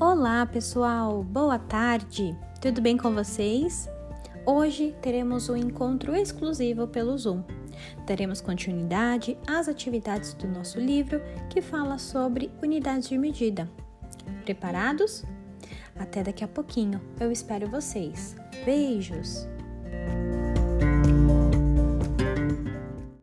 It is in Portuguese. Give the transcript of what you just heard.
Olá, pessoal! Boa tarde! Tudo bem com vocês? Hoje teremos um encontro exclusivo pelo Zoom. Teremos continuidade às atividades do nosso livro que fala sobre unidades de medida. Preparados? Até daqui a pouquinho. Eu espero vocês. Beijos!